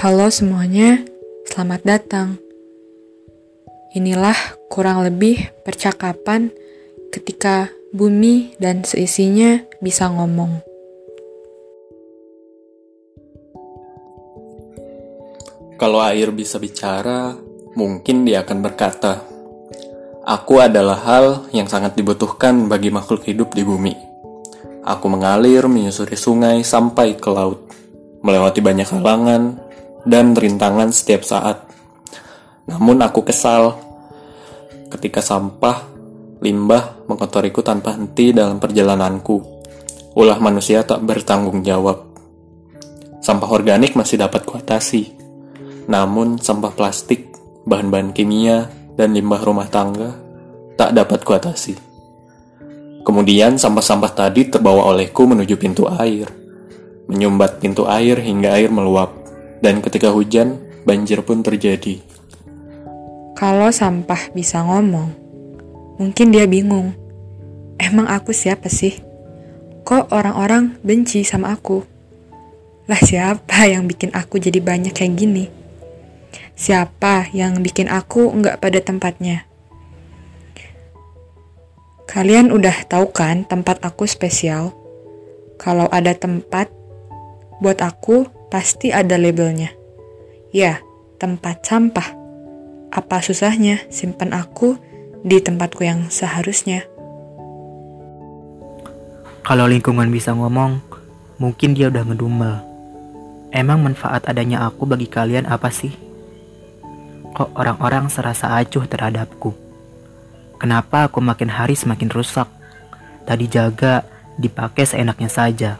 Halo semuanya, selamat datang. Inilah kurang lebih percakapan ketika bumi dan seisinya bisa ngomong. Kalau air bisa bicara, mungkin dia akan berkata, "Aku adalah hal yang sangat dibutuhkan bagi makhluk hidup di bumi." Aku mengalir menyusuri sungai sampai ke laut, melewati banyak halangan dan rintangan setiap saat. Namun aku kesal ketika sampah, limbah mengotoriku tanpa henti dalam perjalananku. Ulah manusia tak bertanggung jawab. Sampah organik masih dapat kuatasi. Namun sampah plastik, bahan-bahan kimia, dan limbah rumah tangga tak dapat kuatasi. Kemudian sampah-sampah tadi terbawa olehku menuju pintu air. Menyumbat pintu air hingga air meluap. Dan ketika hujan, banjir pun terjadi. Kalau sampah bisa ngomong, mungkin dia bingung. Emang aku siapa sih? Kok orang-orang benci sama aku? Lah siapa yang bikin aku jadi banyak kayak gini? Siapa yang bikin aku nggak pada tempatnya? Kalian udah tahu kan tempat aku spesial? Kalau ada tempat, buat aku pasti ada labelnya. Ya, tempat sampah. Apa susahnya simpan aku di tempatku yang seharusnya? Kalau lingkungan bisa ngomong, mungkin dia udah ngedumel. Emang manfaat adanya aku bagi kalian apa sih? Kok orang-orang serasa acuh terhadapku? Kenapa aku makin hari semakin rusak? Tadi jaga, dipakai seenaknya saja.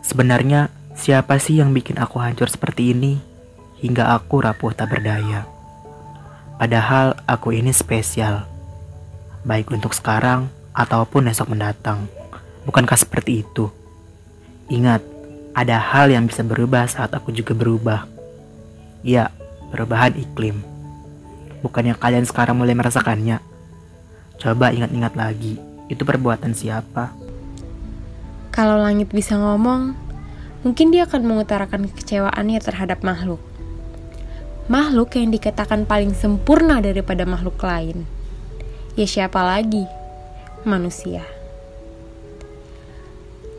Sebenarnya Siapa sih yang bikin aku hancur seperti ini hingga aku rapuh tak berdaya? Padahal aku ini spesial, baik untuk sekarang ataupun esok mendatang. Bukankah seperti itu? Ingat, ada hal yang bisa berubah saat aku juga berubah. Ya, perubahan iklim. Bukannya kalian sekarang mulai merasakannya? Coba ingat-ingat lagi, itu perbuatan siapa? Kalau langit bisa ngomong, mungkin dia akan mengutarakan kekecewaannya terhadap makhluk. Makhluk yang dikatakan paling sempurna daripada makhluk lain. Ya siapa lagi? Manusia.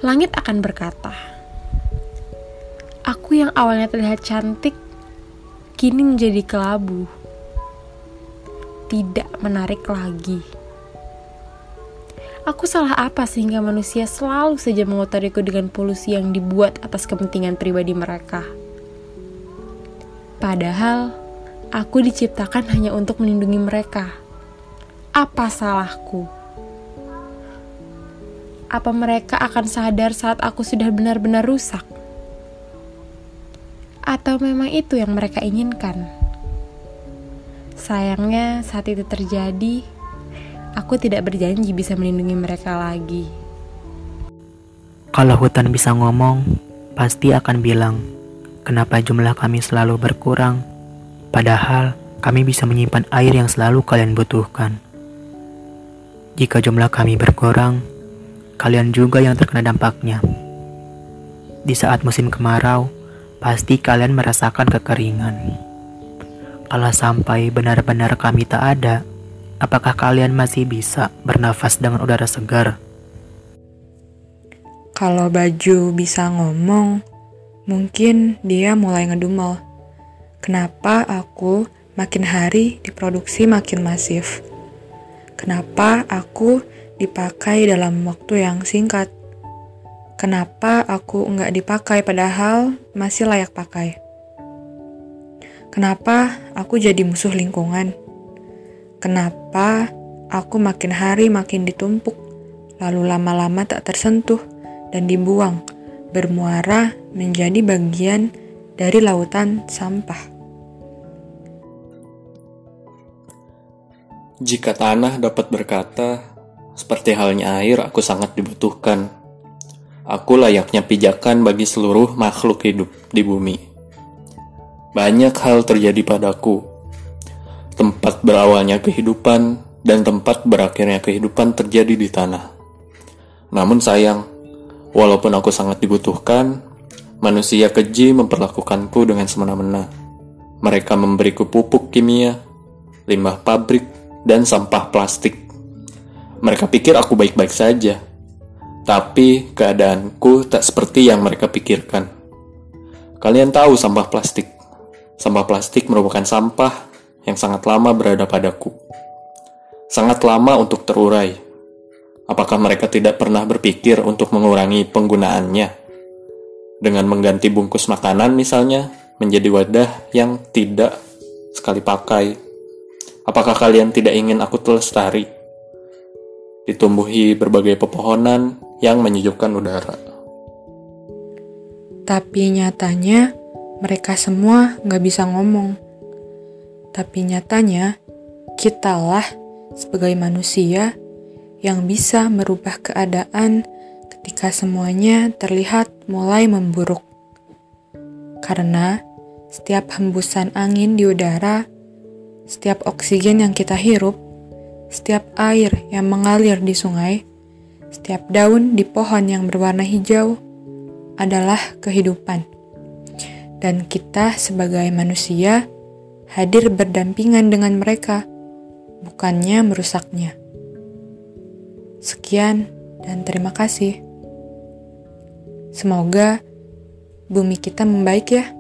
Langit akan berkata, Aku yang awalnya terlihat cantik, kini menjadi kelabu. Tidak menarik lagi. Aku salah apa sehingga manusia selalu saja mengotariku dengan polusi yang dibuat atas kepentingan pribadi mereka? Padahal, aku diciptakan hanya untuk melindungi mereka. Apa salahku? Apa mereka akan sadar saat aku sudah benar-benar rusak? Atau memang itu yang mereka inginkan? Sayangnya, saat itu terjadi, aku tidak berjanji bisa melindungi mereka lagi. Kalau hutan bisa ngomong, pasti akan bilang, kenapa jumlah kami selalu berkurang, padahal kami bisa menyimpan air yang selalu kalian butuhkan. Jika jumlah kami berkurang, kalian juga yang terkena dampaknya. Di saat musim kemarau, pasti kalian merasakan kekeringan. Kalau sampai benar-benar kami tak ada, Apakah kalian masih bisa bernafas dengan udara segar? Kalau baju bisa ngomong, mungkin dia mulai ngedumel. Kenapa aku makin hari diproduksi makin masif? Kenapa aku dipakai dalam waktu yang singkat? Kenapa aku nggak dipakai padahal masih layak pakai? Kenapa aku jadi musuh lingkungan? Kenapa aku makin hari makin ditumpuk, lalu lama-lama tak tersentuh dan dibuang, bermuara menjadi bagian dari lautan sampah. Jika tanah dapat berkata, seperti halnya air, aku sangat dibutuhkan. Aku layaknya pijakan bagi seluruh makhluk hidup di bumi. Banyak hal terjadi padaku, tempat berawalnya kehidupan dan tempat berakhirnya kehidupan terjadi di tanah. Namun sayang, walaupun aku sangat dibutuhkan, Manusia keji memperlakukanku dengan semena-mena. Mereka memberiku pupuk kimia, limbah pabrik, dan sampah plastik. Mereka pikir aku baik-baik saja, tapi keadaanku tak seperti yang mereka pikirkan. Kalian tahu sampah plastik. Sampah plastik merupakan sampah yang sangat lama berada padaku. Sangat lama untuk terurai. Apakah mereka tidak pernah berpikir untuk mengurangi penggunaannya? Dengan mengganti bungkus makanan misalnya menjadi wadah yang tidak sekali pakai. Apakah kalian tidak ingin aku lestari? Ditumbuhi berbagai pepohonan yang menyejukkan udara. Tapi nyatanya mereka semua nggak bisa ngomong. Tapi nyatanya kitalah sebagai manusia yang bisa merubah keadaan ketika semuanya terlihat mulai memburuk. Karena setiap hembusan angin di udara, setiap oksigen yang kita hirup, setiap air yang mengalir di sungai, setiap daun di pohon yang berwarna hijau adalah kehidupan. Dan kita sebagai manusia hadir berdampingan dengan mereka, bukannya merusaknya. Sekian dan terima kasih. Semoga bumi kita membaik ya.